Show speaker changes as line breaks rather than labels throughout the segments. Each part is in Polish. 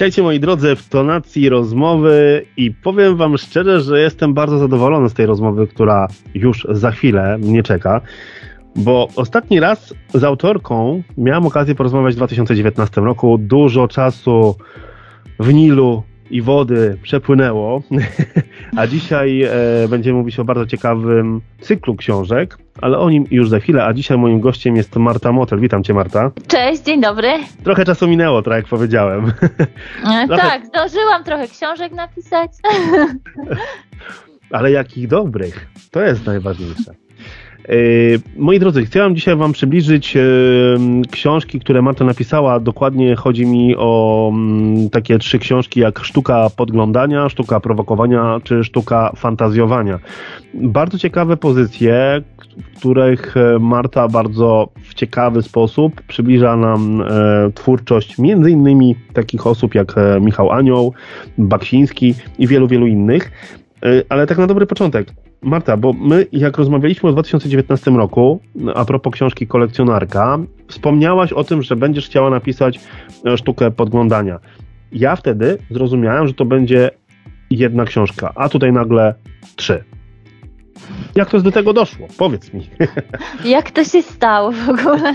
Witajcie moi drodzy w tonacji rozmowy i powiem wam szczerze, że jestem bardzo zadowolony z tej rozmowy, która już za chwilę mnie czeka. Bo ostatni raz z autorką miałem okazję porozmawiać w 2019 roku. Dużo czasu w Nilu i wody przepłynęło, a dzisiaj e, będziemy mówić o bardzo ciekawym cyklu książek, ale o nim już za chwilę, a dzisiaj moim gościem jest Marta Motel. Witam Cię Marta.
Cześć, dzień dobry.
Trochę czasu minęło, tak jak powiedziałem.
E, trochę... Tak, zdążyłam trochę książek napisać.
ale jakich dobrych, to jest najważniejsze. E, moi drodzy, chciałem dzisiaj Wam przybliżyć e, książki, które Marta napisała. Dokładnie chodzi mi o takie trzy książki jak Sztuka podglądania, Sztuka prowokowania czy Sztuka fantazjowania. Bardzo ciekawe pozycje, w których e, Marta bardzo w ciekawy sposób przybliża nam twórczość między innymi takich osób jak Michał Anioł, Baksiński i wielu, wielu innych. Ale tak na dobry początek Marta, bo my jak rozmawialiśmy o 2019 roku, a propos książki Kolekcjonarka, wspomniałaś o tym, że będziesz chciała napisać e, sztukę podglądania. Ja wtedy zrozumiałem, że to będzie jedna książka, a tutaj nagle trzy. Jak to do tego doszło? Powiedz mi.
Jak to się stało w ogóle?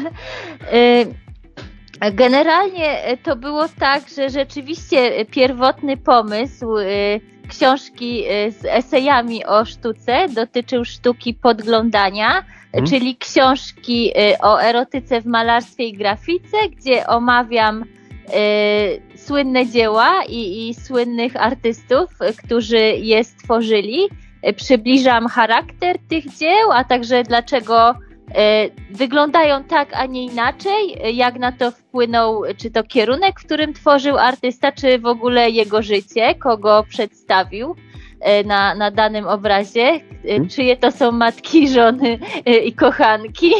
Y, generalnie to było tak, że rzeczywiście pierwotny pomysł y, książki y, z esejami o sztuce, dotyczył sztuki podglądania, hmm. czyli książki y, o erotyce w malarstwie i grafice, gdzie omawiam y, słynne dzieła i, i słynnych artystów, którzy je stworzyli. Przybliżam charakter tych dzieł, a także dlaczego wyglądają tak, a nie inaczej, jak na to wpłynął czy to kierunek, w którym tworzył artysta, czy w ogóle jego życie, kogo przedstawił e, na, na danym obrazie, e, hmm? czyje to są matki, żony i kochanki,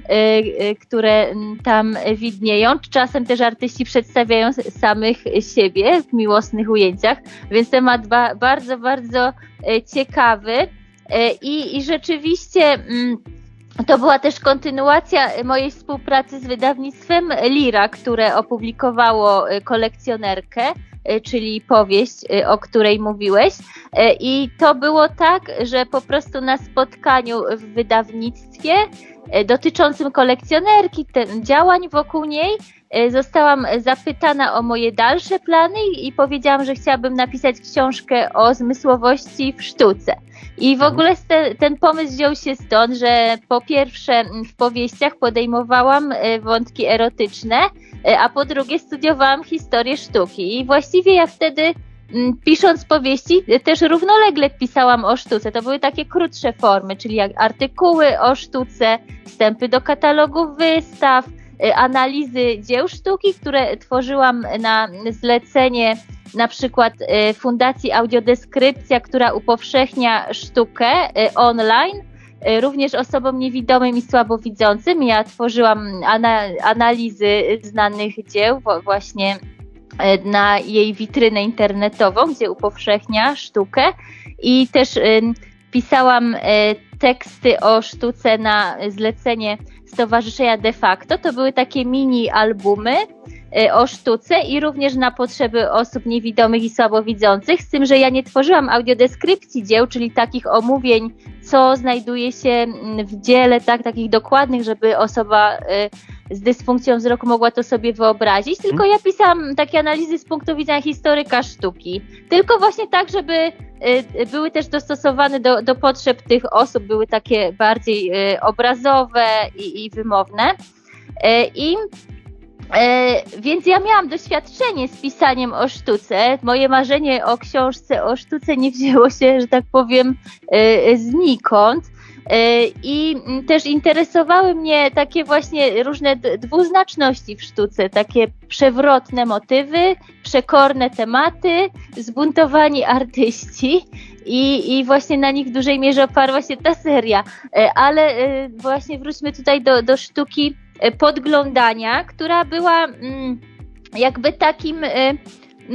które tam widnieją. Czasem też artyści przedstawiają samych siebie w miłosnych ujęciach, więc temat ba bardzo, bardzo ciekawy i, i rzeczywiście mm, to była też kontynuacja mojej współpracy z wydawnictwem Lira, które opublikowało y, kolekcjonerkę, y, czyli powieść, y, o której mówiłeś. I to było tak, że po prostu na spotkaniu w wydawnictwie dotyczącym kolekcjonerki, ten działań wokół niej, zostałam zapytana o moje dalsze plany i powiedziałam, że chciałabym napisać książkę o zmysłowości w sztuce. I w mhm. ogóle ten, pomysł wziął się stąd, że po pierwsze w powieściach podejmowałam e, wątki erotyczne, e, a po drugie studiowałam historię sztuki. I właściwie ja wtedy pisząc powieści, e, też równolegle pisałam o sztuce. To były takie krótsze formy, czyli jak artykuły o sztuce, wstępy do katalogów wystaw, analizy dzieł sztuki, które tworzyłam na zlecenie na przykład y, Fundacji Audiodeskrypcja, która upowszechnia sztukę y, online, y, również osobom niewidomym i słabowidzącym. Ja tworzyłam analizy znanych dzieł właśnie na jej witrynę internetową, gdzie upowszechnia sztukę i też pisałam teksty o sztuce na zlecenie Stowarzyszenia De facto. To były takie mini albumy, Y, o sztuce i również na potrzeby osób niewidomych i słabowidzących, z tym, że ja nie tworzyłam audiodeskrypcji dzieł, czyli takich omówień, co znajduje się w dziele, tak, takich dokładnych, żeby osoba y, z dysfunkcją wzroku mogła to sobie wyobrazić, tylko ja pisałam takie analizy z punktu widzenia historyka sztuki. Tylko właśnie tak, żeby były też dostosowane do, do potrzeb tych osób, były takie bardziej obrazowe i, i wymowne. I E, więc ja miałam doświadczenie z pisaniem o sztuce. Moje marzenie o książce o sztuce nie wzięło się, że tak powiem, znikąd. E, I też interesowały mnie takie właśnie różne dwuznaczności w sztuce, takie przewrotne motywy, przekorne tematy, zbuntowani artyści. I, I właśnie na nich w dużej mierze oparła się ta seria. E, ale e, właśnie wróćmy tutaj do, do sztuki podglądania, która była mm, jakby takim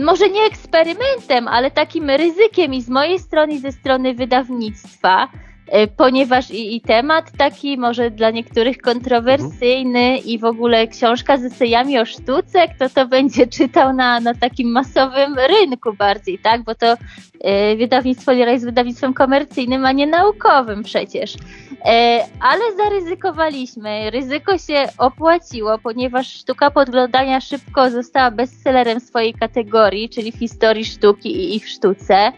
może nie eksperymentem, ale takim ryzykiem i z mojej strony, i ze strony wydawnictwa, ponieważ i, i, temat taki może dla niektórych kontrowersyjny mhm. i w ogóle książka z esejami o sztuce, kto to będzie czytał na, na takim masowym rynku bardziej, tak? Bo to e, wydawnictwo Lira jest wydawnictwem komercyjnym, a nie naukowym przecież. E, ale zaryzykowaliśmy. Ryzyko się opłaciło, ponieważ sztuka podglądania szybko została bestsellerem swojej kategorii, czyli w historii sztuki i w sztuce.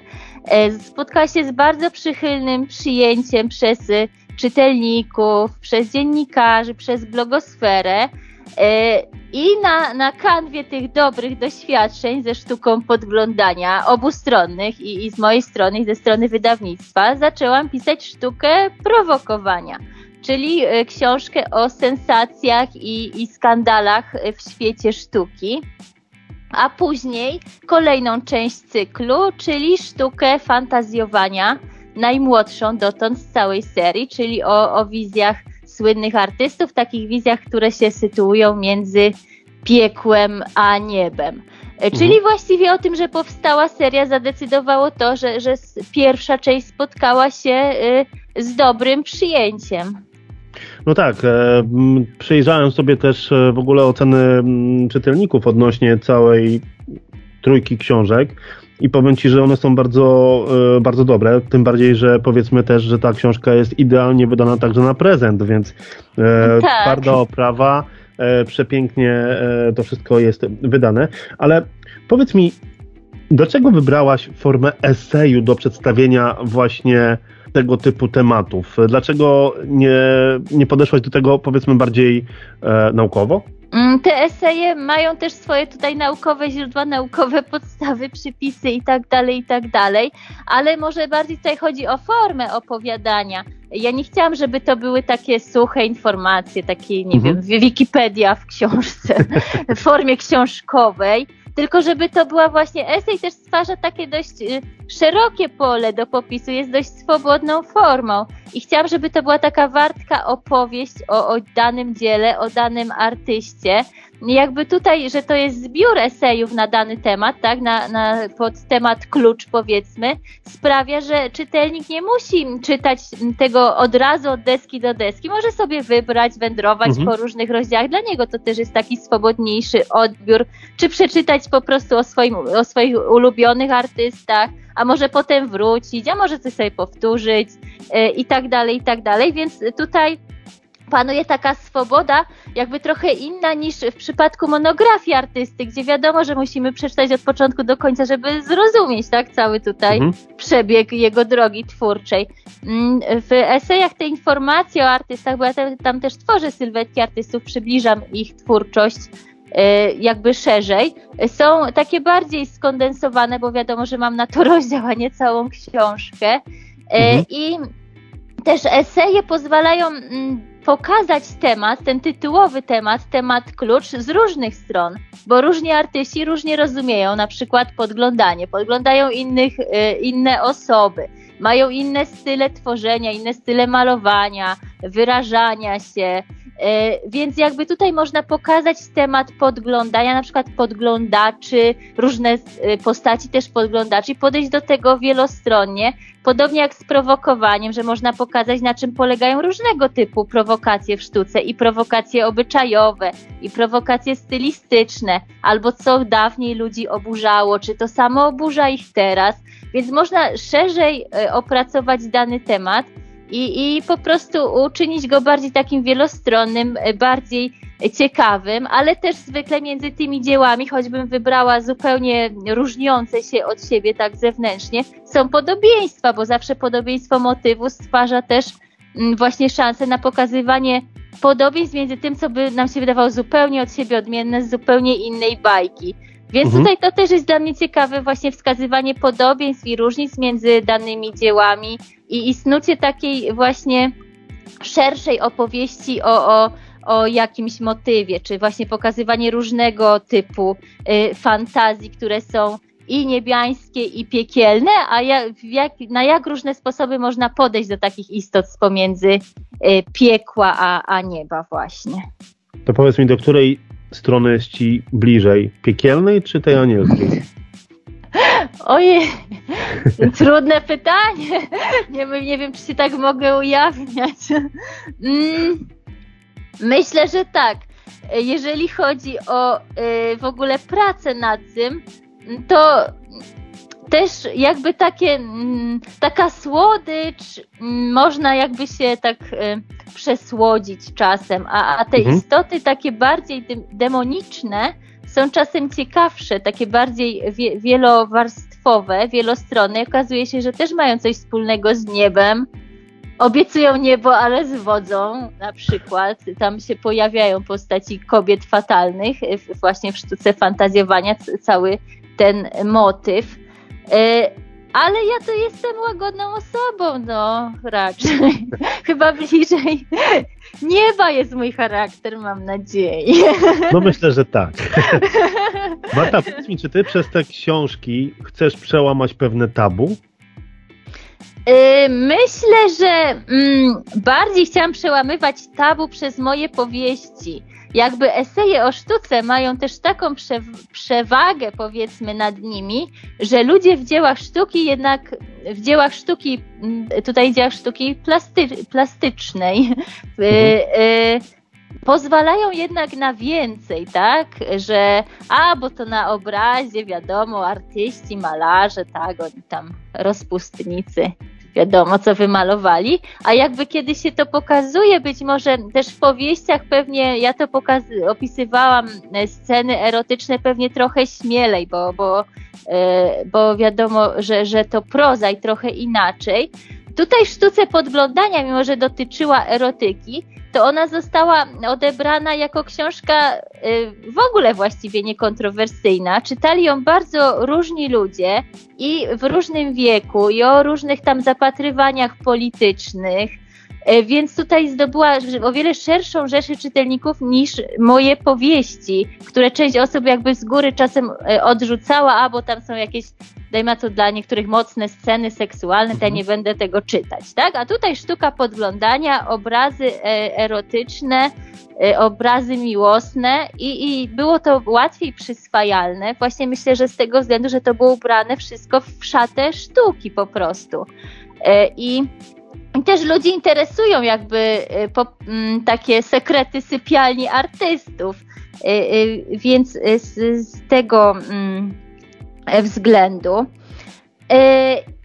E, spotkała się z bardzo przychylnym przyjęciem przez y, czytelników, przez dziennikarzy, przez blogosferę. E, I na, na kanwie tych dobrych doświadczeń ze sztuką podglądania obustronnych i, i z mojej strony, i ze strony wydawnictwa, zaczęłam pisać sztukę prowokowania, czyli e, książkę o sensacjach i, i skandalach w świecie sztuki a później kolejną część cyklu, czyli sztukę fantazjowania, najmłodszą dotąd z całej serii, czyli o, o wizjach słynnych artystów, takich wizjach, które się sytuują między piekłem a niebem. E, czyli mhm. właściwie o tym, że powstała seria, zadecydowało to, że, że pierwsza część spotkała się y, z dobrym przyjęciem.
No tak, e, przejrzałem sobie też e, w ogóle oceny czytelników odnośnie całej trójki książek i powiem Ci, że one są bardzo, e, bardzo dobre, tym bardziej, że powiedzmy też, że ta książka jest idealnie wydana także na prezent, więc e, tak. twarda oprawa, przepięknie to wszystko jest wydane, ale powiedz mi, dlaczego wybrałaś formę eseju do przedstawienia właśnie tego typu tematów? Dlaczego nie, nie podeszłaś do tego powiedzmy bardziej e, naukowo?
Mm, te eseje mają też swoje tutaj naukowe źródła, naukowe podstawy, przypisy i tak dalej, i tak dalej, ale może bardziej tutaj chodzi o formę opowiadania. Ja nie chciałam, żeby to były takie suche informacje, takie, nie mhm. wiem, Wikipedia w książce, w formie książkowej, tylko żeby to była właśnie esej, też stwarza takie dość y, szerokie pole do popisu, jest dość swobodną formą. I chciałam, żeby to była taka wartka opowieść o, o danym dziele, o danym artyście. Jakby tutaj, że to jest zbiór esejów na dany temat, tak, na, na, pod temat klucz powiedzmy, sprawia, że czytelnik nie musi czytać tego od razu od deski do deski. Może sobie wybrać, wędrować mhm. po różnych rozdziałach. Dla niego to też jest taki swobodniejszy odbiór, czy przeczytać po prostu o, swoim, o swoich ulubionych artystach, a może potem wrócić, a może coś sobie powtórzyć yy, i tak dalej, i tak dalej. Więc tutaj panuje taka swoboda, jakby trochę inna niż w przypadku monografii artysty, gdzie wiadomo, że musimy przeczytać od początku do końca, żeby zrozumieć tak cały tutaj mhm. przebieg jego drogi twórczej. Mm, w esejach te informacje o artystach, bo ja tam też tworzę sylwetki artystów, przybliżam ich twórczość e, jakby szerzej, są takie bardziej skondensowane, bo wiadomo, że mam na to rozdział, a nie całą książkę. E, mhm. I też eseje pozwalają mm, pokazać temat, ten tytułowy temat, temat klucz z różnych stron, bo różni artyści różnie rozumieją na przykład podglądanie, podglądają innych, y, inne osoby, mają inne style tworzenia, inne style malowania, wyrażania się, E, więc jakby tutaj można pokazać temat podglądania, na przykład podglądaczy, różne e, postaci też podglądaczy, podejść do tego wielostronnie, podobnie jak z prowokowaniem, że można pokazać na czym polegają różnego typu prowokacje w sztuce. I prowokacje obyczajowe, i prowokacje stylistyczne, albo co dawniej ludzi oburzało, czy to samo oburza ich teraz, więc można szerzej e, opracować dany temat i, i po prostu uczynić go bardziej takim wielostronnym, e, bardziej ciekawym, ale też zwykle między tymi dziełami, choćbym wybrała zupełnie różniące się od siebie tak zewnętrznie, są podobieństwa, bo zawsze podobieństwo motywu stwarza też mm, właśnie szansę na pokazywanie podobieństw między tym, co by nam się wydawało zupełnie od siebie odmienne, z zupełnie innej bajki. Więc mhm. tutaj to też jest dla mnie ciekawe, właśnie wskazywanie podobieństw i różnic między danymi dziełami i, i snucie takiej właśnie szerszej opowieści o, o, o jakimś motywie, czy właśnie pokazywanie różnego typu y, fantazji, które są i niebiańskie, i piekielne, a jak, jak, na jak różne sposoby można podejść do takich istot z pomiędzy y, piekła a, a nieba właśnie.
To powiedz mi, do której strony jest ci bliżej? Piekielnej czy tej anielskiej?
Ojej, trudne pytanie. Nie, nie wiem, czy się tak mogę ujawniać. Mm, myślę, że tak. Jeżeli chodzi o y, w ogóle pracę nad tym, to też jakby takie, mm, taka słodycz, mm, można jakby się tak y, przesłodzić czasem, a, a te mhm. istoty takie bardziej demoniczne są czasem ciekawsze, takie bardziej wie, wielowarstwowe, wielostronne. Okazuje się, że też mają coś wspólnego z niebem. Obiecują niebo, ale z wodzą na przykład. Tam się pojawiają postaci kobiet fatalnych, właśnie w sztuce fantazjowania cały ten motyw. E, ale ja to jestem łagodną osobą, no raczej. Chyba bliżej nieba jest mój charakter, mam nadzieję.
No myślę, że tak. Marta, powiedz mi, czy ty przez te książki chcesz przełamać pewne tabu?
E, myślę, że mm, bardziej chciałam przełamywać tabu przez moje powieści jakby eseje o sztuce mają też taką prze, przewagę, powiedzmy, nad nimi, że ludzie w dziełach sztuki jednak, w dziełach sztuki, mm, tutaj dziełach sztuki plasty, plastycznej, mhm. y, y, pozwalają jednak na więcej, tak? Że, a, bo to na obrazie, wiadomo, artyści, malarze, tak, oni tam rozpustnicy wiadomo, co wymalowali, a jakby kiedy się to pokazuje, być może też w powieściach pewnie, ja to pokaz- opisywałam e, sceny erotyczne pewnie trochę śmielej, bo, bo, e, bo wiadomo, że, że to proza i trochę inaczej. Tutaj sztuce podglądania, mimo że dotyczyła erotyki, to ona została odebrana jako książka y, w ogóle właściwie niekontrowersyjna. Czytali ją bardzo różni ludzie i w różnym wieku, i o różnych tam zapatrywaniach politycznych. Y, więc tutaj zdobyła o wiele szerszą rzeszę czytelników niż moje powieści, które część osób jakby z góry czasem y, odrzucała, a bo tam są jakieś dajmy to dla niektórych mocne sceny seksualne, to ja nie będę tego czytać, tak? A tutaj sztuka podglądania, obrazy e, erotyczne, e, obrazy miłosne i, i było to łatwiej przyswajalne. Właśnie myślę, że z tego względu, że to było ubrane wszystko w szatę sztuki po prostu. E, i też ludzi interesują jakby po, m, takie sekrety sypialni artystów, więc z, z tego m, względu.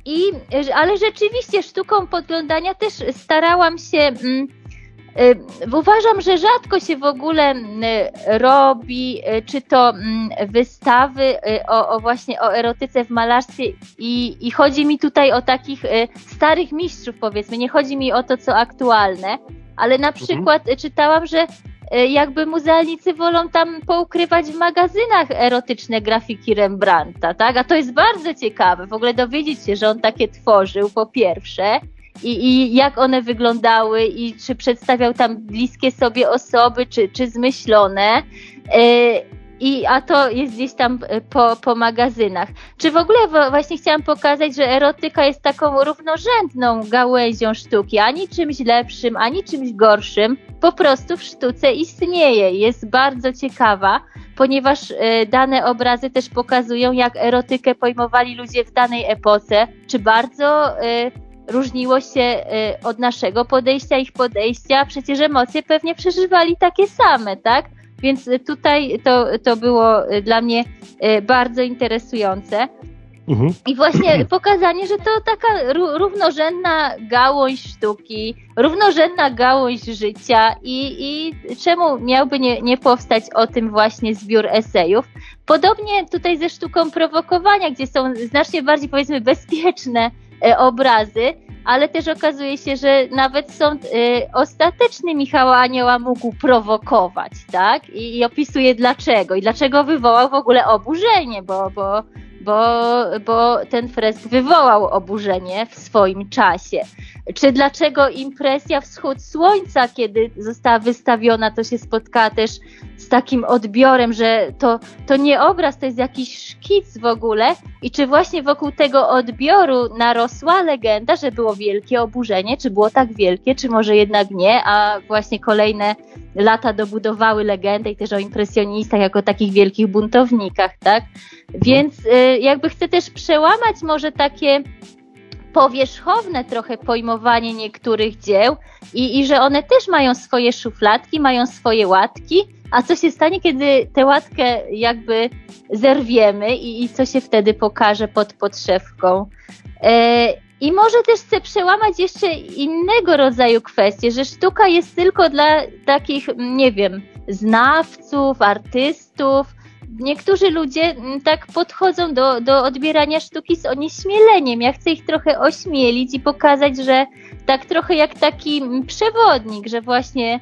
I, ale rzeczywiście sztuką podglądania też starałam się. E, uważam, że rzadko się w ogóle mm, robi, e, czy to mm, wystawy o, o, właśnie o erotyce w malarstwie i, i chodzi mi tutaj o takich starych mistrzów powiedzmy, nie chodzi mi o to co aktualne, ale na mhm. przykład mhm. czytałam, że jakby muzealnicy wolą tam poukrywać w magazynach erotyczne grafiki Rembrandta, tak? A to jest bardzo ciekawe, w ogóle dowiedzieć się, że on takie tworzył, po pierwsze, i, i jak one wyglądały i czy przedstawiał tam bliskie sobie osoby, czy, czy zmyślone. E, i, a to jest gdzieś tam e, po, po magazynach. Czy w ogóle właśnie chciałam pokazać, że erotyka jest taką równorzędną gałęzią sztuki, ani czymś lepszym, ani czymś gorszym, po prostu w sztuce istnieje, jest bardzo ciekawa, ponieważ y, dane obrazy też pokazują, jak erotykę pojmowali ludzie w danej epoce, czy bardzo różniło się y, od naszego podejścia, ich podejścia, przecież emocje pewnie przeżywali takie same, tak? Więc tutaj to, to było dla mnie e, bardzo interesujące. Mhm. I właśnie pokazanie, że to taka równorzędna gałąź sztuki, równorzędna gałąź życia i, i czemu miałby nie, nie powstać o tym właśnie zbiór esejów. Podobnie tutaj ze sztuką prowokowania, gdzie są znacznie bardziej powiedzmy bezpieczne obrazy, ale też okazuje się, że nawet sąd y, ostateczny Michała Anioła mógł prowokować, tak? I, I, opisuje dlaczego i dlaczego wywołał w ogóle oburzenie, bo, bo, bo, bo ten fresk wywołał oburzenie w swoim czasie. czy dlaczego impresja Wschód Słońca, kiedy została wystawiona, to się spotkała też z takim odbiorem, że to, to nie obraz, to jest jakiś szkic w ogóle i czy właśnie wokół tego odbioru narosła legenda, że było wielkie oburzenie, czy było tak wielkie, czy może jednak nie, a właśnie kolejne lata dobudowały legendę i też o impresjonistach jako takich wielkich buntownikach, tak? Więc y, jakby chcę też przełamać może takie powierzchowne trochę pojmowanie niektórych dzieł i, i że one też mają swoje szufladki, mają swoje łatki, a co się stanie, kiedy tę łatkę jakby zerwiemy i, i co się wtedy pokaże pod podszewką. E, I może też chcę przełamać jeszcze innego rodzaju kwestie, że sztuka jest tylko dla takich, nie wiem, znawców, artystów, niektórzy ludzie mm, tak podchodzą do, do odbierania sztuki z onieśmieleniem. Ja chcę ich trochę ośmielić i pokazać, że tak trochę jak taki mm, przewodnik, że właśnie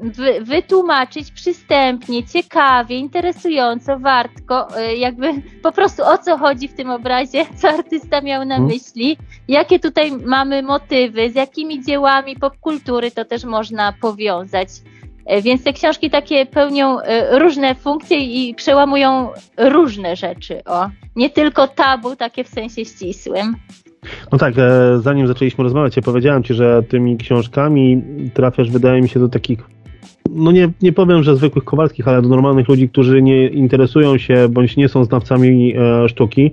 wy, wytłumaczyć przystępnie, ciekawie, interesująco, wartko, e, jakby po prostu o co chodzi w tym obrazie, co artysta miał na mhm. myśli, jakie tutaj mamy motywy, z jakimi dziełami popkultury to też można powiązać. E, więc te książki takie pełnią e, różne funkcje i przełamują różne rzeczy. O, nie tylko tabu, takie w sensie ścisłym.
No tak, e, zanim zaczęliśmy rozmawiać, ja powiedziałem Ci, że tymi książkami trafiasz, wydaje mi się, do takich no nie, nie powiem, że zwykłych Kowalskich, ale do normalnych ludzi, którzy nie interesują się bądź nie są znawcami e, sztuki.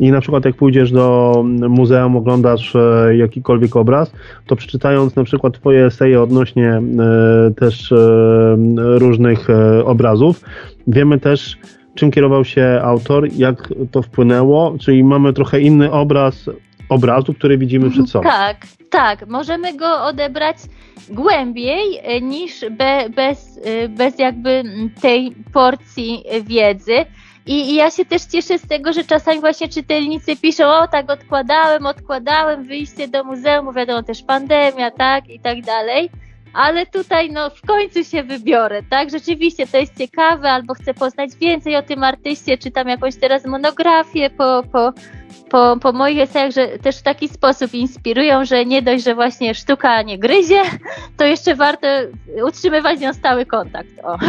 I na przykład jak pójdziesz do muzeum, oglądasz e, jakikolwiek obraz, to przeczytając na przykład twoje eseje odnośnie e, też różnych obrazów, wiemy też, czym kierował się autor, jak to wpłynęło, czyli mamy trochę inny obraz obrazu, który widzimy przed sobą.
Tak, tak. Możemy go odebrać głębiej e, niż be, bez, e, bez jakby tej porcji wiedzy. I, I, ja się też cieszę z tego, że czasami właśnie czytelnicy piszą, o tak odkładałem, odkładałem wyjście do muzeum, wiadomo też pandemia, tak i tak dalej. Ale tutaj no w końcu się wybiorę, tak? Rzeczywiście to jest ciekawe, albo chcę poznać więcej o tym artyście, czytam jakąś teraz monografię po, po po, po moich esejach, że też w taki sposób inspirują, że nie dość, że właśnie sztuka nie gryzie, to jeszcze warto utrzymywać z nią stały kontakt. O.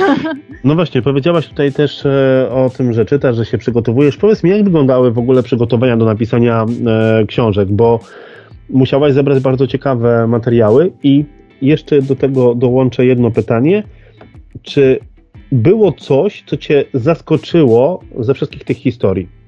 No właśnie, powiedziałaś tutaj też e, o tym, że czytasz, że się przygotowujesz. Powiedz mi, jak wyglądały w ogóle przygotowania do napisania e, książek, bo musiałaś zebrać bardzo ciekawe materiały i jeszcze do tego dołączę jedno pytanie. Czy było coś, co cię zaskoczyło ze wszystkich tych historii?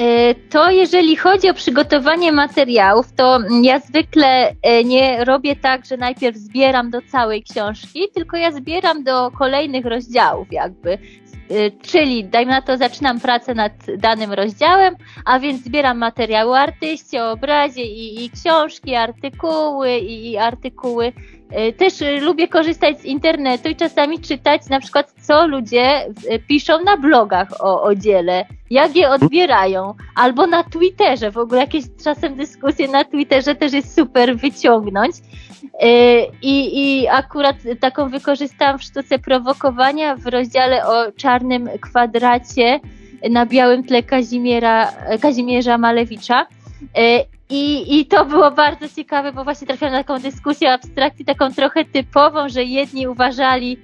E, to jeżeli chodzi o przygotowanie materiałów, to ja zwykle e, nie robię tak, że najpierw zbieram do całej książki, tylko ja zbieram do kolejnych rozdziałów jakby. E, czyli dajmy na to, zaczynam pracę nad danym rozdziałem, a więc zbieram materiały o artyście, o obrazie i, i książki, artykuły i, i artykuły też e, lubię korzystać z internetu i czasami czytać na przykład, co ludzie e, piszą na blogach o, o dziele, jak je odbierają, albo na Twitterze. W ogóle jakieś czasem dyskusje na Twitterze też jest super wyciągnąć. I, I akurat taką wykorzystałam w sztuce prowokowania w rozdziale o czarnym kwadracie na białym tle Kazimiera, Kazimierza Malewicza. I, I to było bardzo ciekawe, bo właśnie trafiłam na taką dyskusję o abstrakcji, taką trochę typową, że jedni uważali,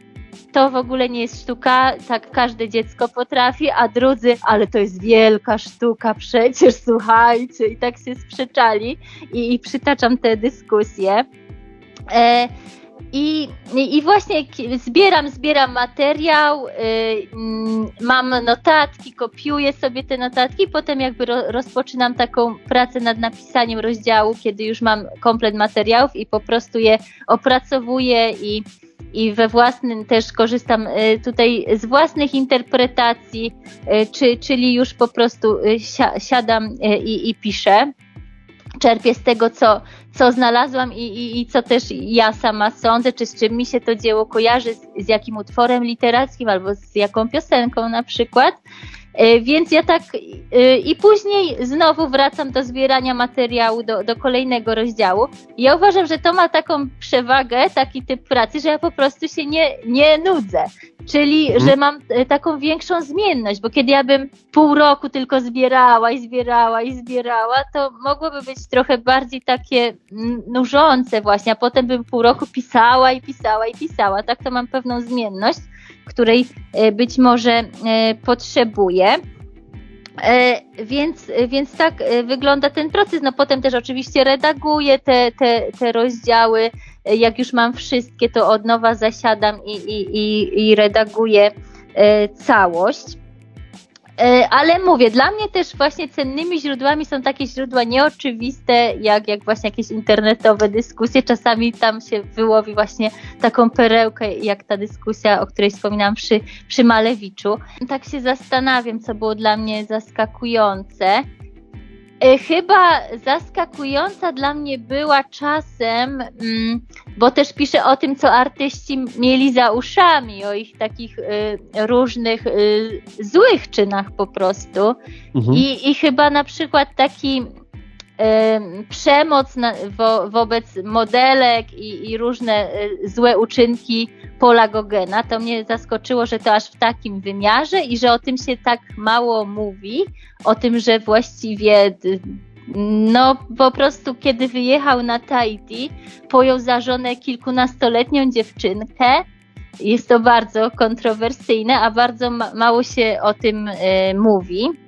to w ogóle nie jest sztuka, tak każde dziecko potrafi, a drudzy, ale to jest wielka sztuka, przecież słuchajcie, i tak się sprzeczali. I, i przytaczam te dyskusje. E, i, I właśnie zbieram, zbieram materiał, yy, mam notatki, kopiuję sobie te notatki, potem jakby ro, rozpoczynam taką pracę nad napisaniem rozdziału, kiedy już mam komplet materiałów i po prostu je opracowuję i, i we własnym też korzystam y, tutaj z własnych interpretacji, y, czy, czyli już po prostu y, siadam i, i piszę czerpię z tego, co, co znalazłam i, i, i, co też ja sama sądzę, czy z czym mi się to dzieło kojarzy, z, z jakim utworem literackim albo z jaką piosenką na przykład. E, więc ja tak e, i później znowu wracam do zbierania materiału do, do kolejnego rozdziału. Ja uważam, że to ma taką przewagę, taki typ pracy, że ja po prostu się nie, nie nudzę. Czyli, mhm. że mam e, taką większą zmienność, bo kiedy ja bym pół roku tylko zbierała i zbierała i zbierała, to mogłoby być trochę bardziej takie nużące właśnie, a potem bym pół roku pisała i pisała i pisała. Tak to mam pewną zmienność której e, być może e, potrzebuje. E, więc, więc tak wygląda ten proces. No potem też oczywiście redaguję te, te, te rozdziały. Jak już mam wszystkie, to od nowa zasiadam i, i, i, i redaguję całość. E, ale mówię, dla mnie też właśnie cennymi źródłami są takie źródła nieoczywiste, jak, jak właśnie jakieś internetowe dyskusje. Czasami tam się wyłowi właśnie taką perełkę, jak ta dyskusja, o której wspominałam przy, przy Malewiczu. Tak się zastanawiam, co było dla mnie zaskakujące. E, chyba zaskakująca dla mnie była czasem, mm, bo też piszę o tym, co artyści mieli za uszami, o ich takich y, różnych y, złych czynach po prostu. Mhm. I, I chyba na przykład taki przemoc na, wo, wobec modelek i, i różne y, złe uczynki Pola Gogena. To mnie zaskoczyło, że to aż w takim wymiarze i że o tym się tak mało mówi, o tym, że właściwie no po prostu kiedy wyjechał na Tahiti, pojął za żonę kilkunastoletnią dziewczynkę. Jest to bardzo kontrowersyjne, a bardzo ma mało się o tym y, mówi.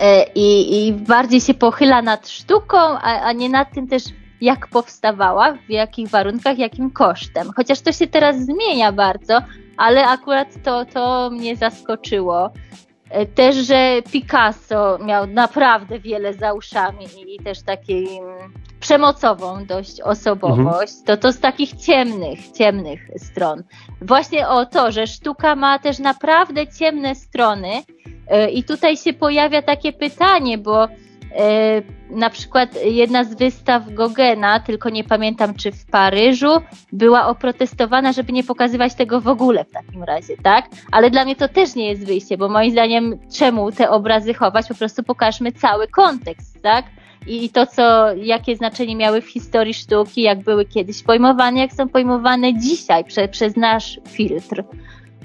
E, i, i bardziej się pochyla nad sztuką, a, a nie nad tym też, jak powstawała, w jakich warunkach, jakim kosztem. Chociaż to się teraz zmienia bardzo, ale akurat to, to mnie zaskoczyło. E, też, że Picasso miał naprawdę wiele za uszami i też takiej mm, przemocową dość osobowość, mhm. to to z takich ciemnych, ciemnych stron. Właśnie o to, że sztuka ma też naprawdę ciemne strony, I tutaj się pojawia takie pytanie, bo e, na przykład jedna z wystaw Gogena, tylko nie pamiętam czy w Paryżu, była oprotestowana, żeby nie pokazywać tego w ogóle w takim razie, tak? Ale dla mnie to też nie jest wyjście, bo moim zdaniem czemu te obrazy chować? Po prostu pokażmy cały kontekst, tak? I to, co, jakie znaczenie miały w historii sztuki, jak były kiedyś pojmowane, jak są pojmowane dzisiaj prze, przez nasz filtr.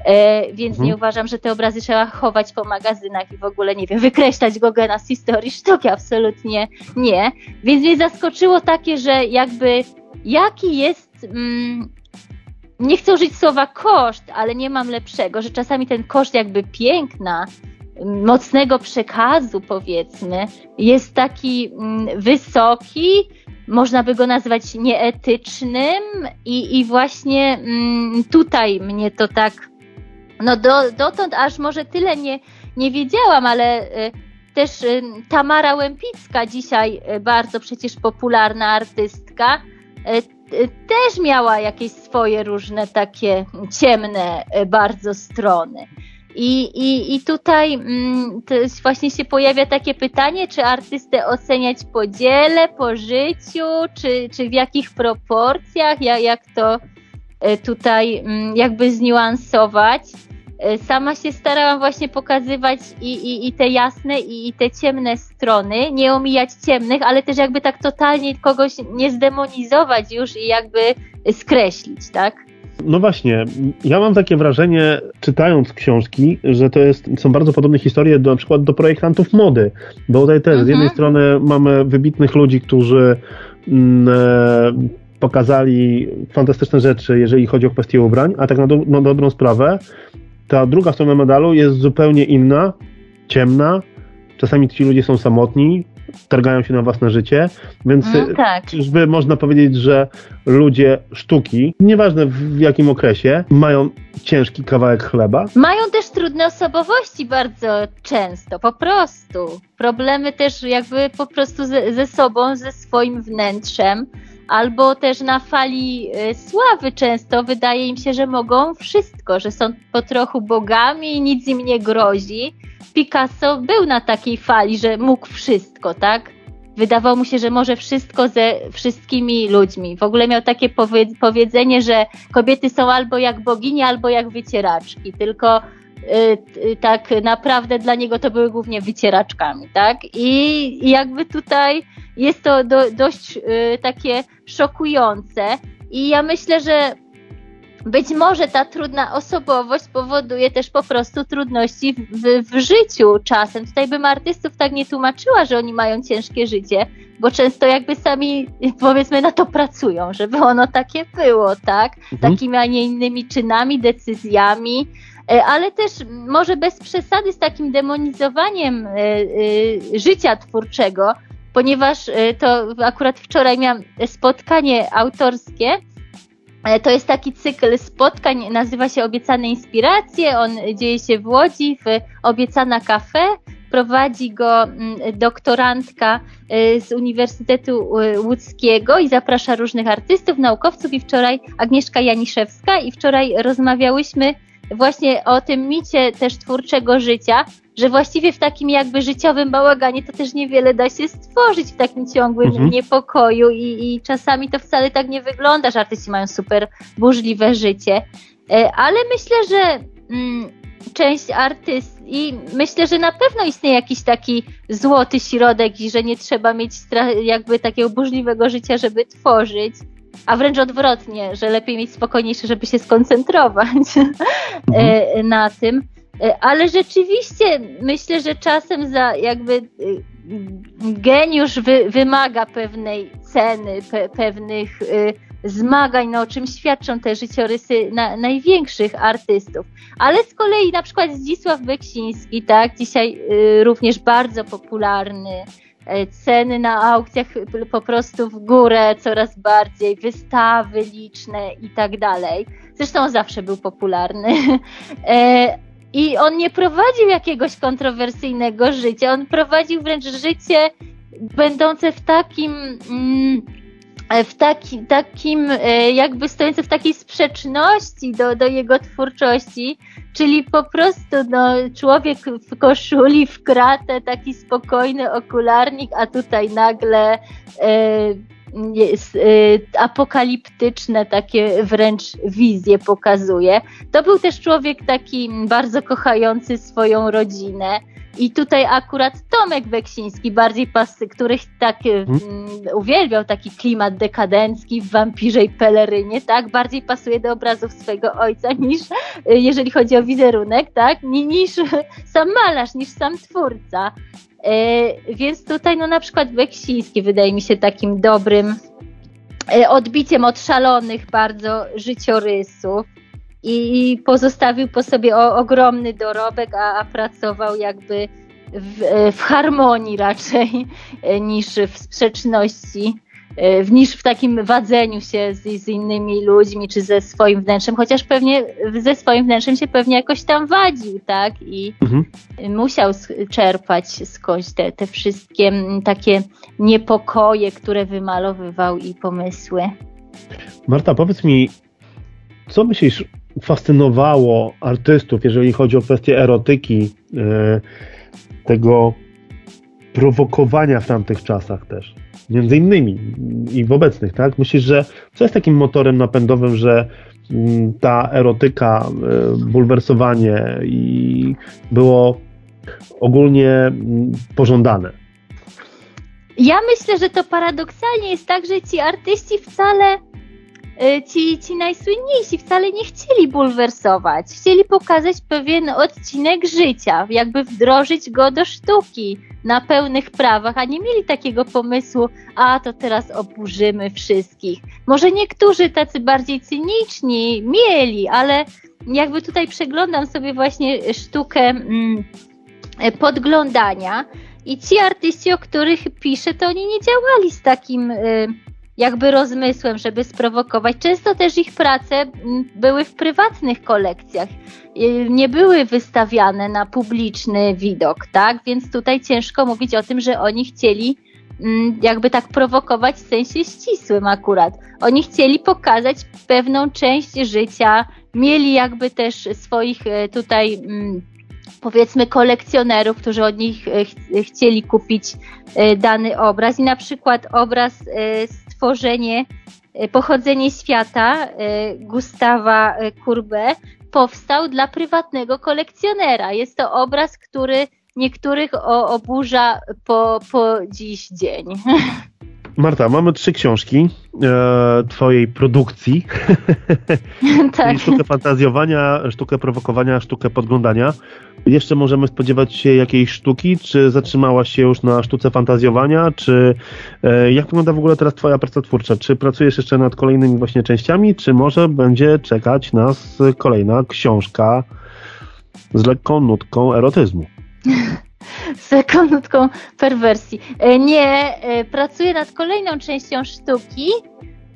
E, więc mhm. nie uważam, że te obrazy trzeba chować po magazynach i w ogóle, nie wiem, wykreślać Gogena z historii sztuki, absolutnie nie. Więc mnie zaskoczyło takie, że jakby jaki jest, mm, nie chcę użyć słowa koszt, ale nie mam lepszego, że czasami ten koszt jakby piękna, mocnego przekazu, powiedzmy, jest taki mm, wysoki, można by go nazwać nieetycznym i, i właśnie mm, tutaj mnie to tak no do, dotąd aż może tyle nie, nie wiedziałam, ale y, też y, Tamara Łępicka, dzisiaj y, bardzo przecież popularna artystka, też miała jakieś swoje różne takie ciemne bardzo strony. I, i, i tutaj mm, właśnie się pojawia takie pytanie, czy artystę oceniać po dziele, po życiu, czy, czy w jakich proporcjach, jak, jak to tutaj mm, jakby zniuansować. E, sama się starałam właśnie pokazywać i, i, i te jasne, i, i te ciemne strony, nie omijać ciemnych, ale też jakby tak totalnie kogoś nie zdemonizować już i jakby skreślić, tak?
No właśnie, ja mam takie wrażenie, czytając książki, że to jest, są bardzo podobne historie do, na przykład do projektantów mody, bo tutaj też mhm. z jednej mhm. strony mamy wybitnych ludzi, którzy mm, e, pokazali fantastyczne rzeczy, jeżeli chodzi o kwestie ubrań, a tak na, do, na dobrą sprawę ta druga strona medalu jest zupełnie inna, ciemna. Czasami ci ludzie są samotni, targają się na własne życie, więc mm, tak. czyżby można powiedzieć, że ludzie sztuki, nieważne w jakim okresie, mają ciężki kawałek chleba?
Mają też trudne osobowości bardzo często, po prostu. Problemy też jakby po prostu ze, ze sobą, ze swoim wnętrzem albo też na fali e, sławy często wydaje im się, że mogą wszystko, że są po trochu bogami i nic im nie grozi. Picasso był na takiej fali, że mógł wszystko, tak? Wydawało mu się, że może wszystko ze wszystkimi ludźmi. W ogóle miał takie powiedzenie, że kobiety są albo jak bogini, albo jak wycieraczki. Tylko tak naprawdę dla niego to były głównie wycieraczkami, tak? I jakby tutaj jest to do, dość takie szokujące i ja myślę, że być może ta trudna osobowość powoduje też po prostu trudności w, w, życiu czasem. Tutaj bym artystów tak nie tłumaczyła, że oni mają ciężkie życie, bo często jakby sami powiedzmy na to pracują, żeby ono takie było, tak? Mhm. Takimi, a nie innymi czynami, decyzjami, ale też może bez przesady z takim demonizowaniem e, e, życia twórczego, ponieważ to akurat wczoraj miałam spotkanie autorskie E, to jest taki cykl spotkań, nazywa się Obiecane Inspiracje. On dzieje się w Łodzi, w Obiecana Cafe. Prowadzi go mm, doktorantka e, z Uniwersytetu e, Łódzkiego i zaprasza różnych artystów, naukowców. I wczoraj Agnieszka Janiszewska, i wczoraj rozmawiałyśmy właśnie o tym micie też twórczego życia, że właściwie w takim jakby życiowym bałaganie to też niewiele da się stworzyć w takim ciągłym mhm. niepokoju i, i czasami to wcale tak nie wygląda, że artyści mają super burzliwe życie. E, ale myślę, że mm, część artyst i myślę, że na pewno istnieje jakiś taki złoty środek i że nie trzeba mieć jakby takiego burzliwego życia, żeby tworzyć a wręcz odwrotnie, że lepiej mieć spokojniejsze, żeby się skoncentrować e, mhm. na tym. E, ale rzeczywiście myślę, że czasem za jakby e, geniusz wy, wymaga pewnej ceny, pe, pewnych zmagań, no, o czym świadczą te życiorysy na, największych artystów. Ale z kolei na przykład Zdzisław Beksiński, tak, dzisiaj y, również bardzo popularny, ceny na aukcjach po prostu w górę coraz bardziej, wystawy liczne i tak dalej. Zresztą zawsze był popularny. E, I on nie prowadził jakiegoś kontrowersyjnego życia, on prowadził wręcz życie będące w takim. Mm, w taki, takim, e, jakby stojące w takiej sprzeczności do, do jego twórczości, czyli po prostu no, człowiek w koszuli, w kratę, taki spokojny okularnik, a tutaj nagle e, jest, e, apokaliptyczne takie wręcz wizje pokazuje. To był też człowiek taki bardzo kochający swoją rodzinę i tutaj akurat Tomek Beksiński, bardziej pasy, których tak hmm? uwielbiał taki klimat dekadencki w wampirzej pelerynie, tak? Bardziej pasuje do obrazów swojego ojca niż, y, jeżeli chodzi o wizerunek, tak? Niż sam malarz, niż sam twórca. E, więc tutaj, no na przykład Beksiński wydaje mi się takim dobrym e, odbiciem od szalonych bardzo życiorysów i pozostawił po sobie o, ogromny dorobek, a, a pracował jakby w, w, harmonii raczej niż w sprzeczności, niż w takim wadzeniu się z, z, innymi ludźmi czy ze swoim wnętrzem, chociaż pewnie ze swoim wnętrzem się pewnie jakoś tam wadził, tak? I mhm. musiał czerpać skądś te, te wszystkie takie niepokoje, które wymalowywał i pomysły.
Marta, powiedz mi, co myślisz fascynowało artystów, jeżeli chodzi o kwestię erotyki, e, tego prowokowania w tamtych czasach też. Między innymi i w obecnych, tak? Myślisz, że co jest takim motorem napędowym, że mm, ta erotyka, e, bulwersowanie i było ogólnie mm, pożądane?
Ja myślę, że to paradoksalnie jest tak, że ci artyści wcale ci, ci najsłynniejsi wcale nie chcieli bulwersować. Chcieli pokazać pewien odcinek życia, jakby wdrożyć go do sztuki na pełnych prawach, a nie mieli takiego pomysłu, a to teraz oburzymy wszystkich. Może niektórzy tacy bardziej cyniczni mieli, ale jakby tutaj przeglądam sobie właśnie sztukę mm, podglądania i ci artyści, o których piszę, to oni nie działali z takim. Y, jakby rozmysłem, żeby sprowokować. Często też ich prace były w prywatnych kolekcjach, nie były wystawiane na publiczny widok, tak? Więc tutaj ciężko mówić o tym, że oni chcieli jakby tak prowokować w sensie ścisłym akurat. Oni chcieli pokazać pewną część życia, mieli jakby też swoich e, tutaj powiedzmy kolekcjonerów, którzy od nich e, ch chcieli kupić dany obraz i na przykład obraz stworzenie, e, pochodzenie świata e, Gustawa e, Courbet powstał dla prywatnego kolekcjonera. Jest to obraz, który niektórych oburza po, po dziś dzień.
Marta, mamy trzy książki e, twojej produkcji. tak. sztukę fantazjowania, sztukę prowokowania, sztukę podglądania. Jeszcze możemy spodziewać się jakiejś sztuki? Czy zatrzymałaś się już na sztuce fantazjowania? Czy e, jak wygląda w ogóle teraz twoja praca twórcza? Czy pracujesz jeszcze nad kolejnymi właśnie częściami? Czy może będzie czekać nas kolejna książka z lekką nutką erotyzmu?
z taką nutką perwersji. E, nie, e, pracuję nad kolejną częścią sztuki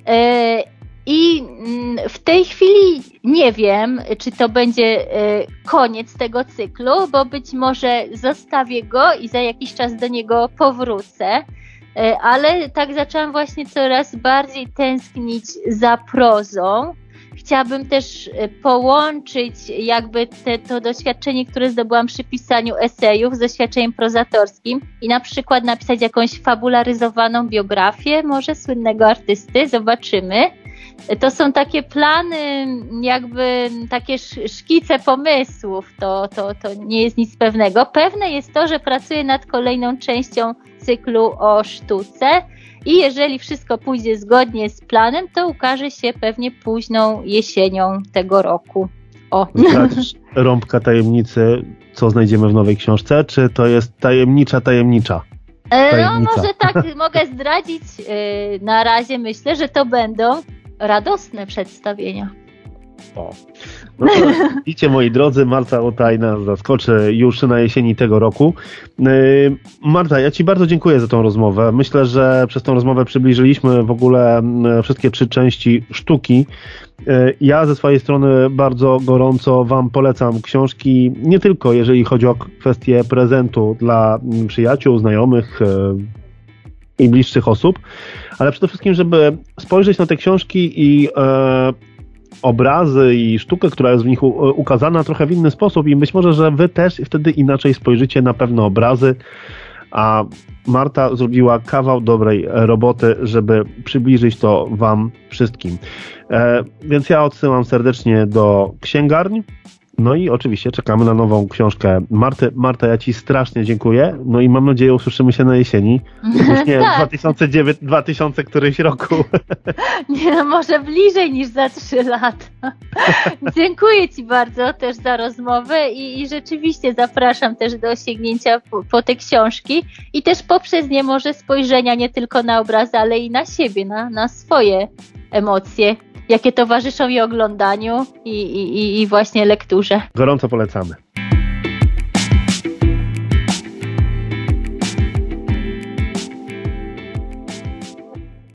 e, i mm, w tej chwili nie wiem, czy to będzie koniec tego cyklu, bo być może zostawię go i za jakiś czas do niego powrócę. Ale tak zaczęłam właśnie coraz bardziej tęsknić za prozą chciałabym też e, połączyć jakby te, to doświadczenie, które zdobyłam przy pisaniu esejów z doświadczeniem prozatorskim i na przykład napisać jakąś fabularyzowaną biografię może słynnego artysty, zobaczymy. To są takie plany, jakby takie szkice pomysłów, to, to, to nie jest nic pewnego. Pewne jest to, że pracuję nad kolejną częścią cyklu o sztuce i jeżeli wszystko pójdzie zgodnie z planem, to ukaże się pewnie późną jesienią tego roku. O.
Zdradzisz rąbka tajemnicy, co znajdziemy w nowej książce, czy to jest tajemnicza tajemnicza?
E, no może tak mogę zdradzić. E, na razie myślę, że to będą radosne przedstawienia.
O. No to widzicie, moi drodzy, Marta Otaj nas zaskoczy już na jesieni tego roku. Yy, Marta, ja Ci bardzo dziękuję za tą rozmowę. Myślę, że przez tą rozmowę przybliżyliśmy w ogóle mm, wszystkie trzy części sztuki. Yy, ja ze swojej strony bardzo gorąco Wam polecam książki, nie tylko jeżeli chodzi o kwestię prezentu dla przyjaciół, znajomych, i bliższych osób, ale przede wszystkim, żeby spojrzeć na te książki i obrazy i sztukę, która jest w nich ukazana trochę w inny sposób i być może, że wy też wtedy inaczej spojrzycie na pewne obrazy, a Marta zrobiła kawał dobrej roboty, żeby przybliżyć to wam wszystkim. E, więc ja odsyłam serdecznie do księgarni, no i oczywiście czekamy na nową książkę Marty. Marta, ja Ci strasznie dziękuję. No i mam nadzieję usłyszymy się na jesieni. Już nie tak. 2009, 2000 któryś roku.
Nie, no może bliżej niż za 3 lata. dziękuję Ci bardzo też za rozmowę i, i rzeczywiście zapraszam też do sięgnięcia po, po, te książki i też poprzez nie może spojrzenia nie tylko na obrazy, ale i na siebie, na, na swoje emocje jakie towarzyszą i oglądaniu i, i, i właśnie lekturze.
Gorąco polecamy.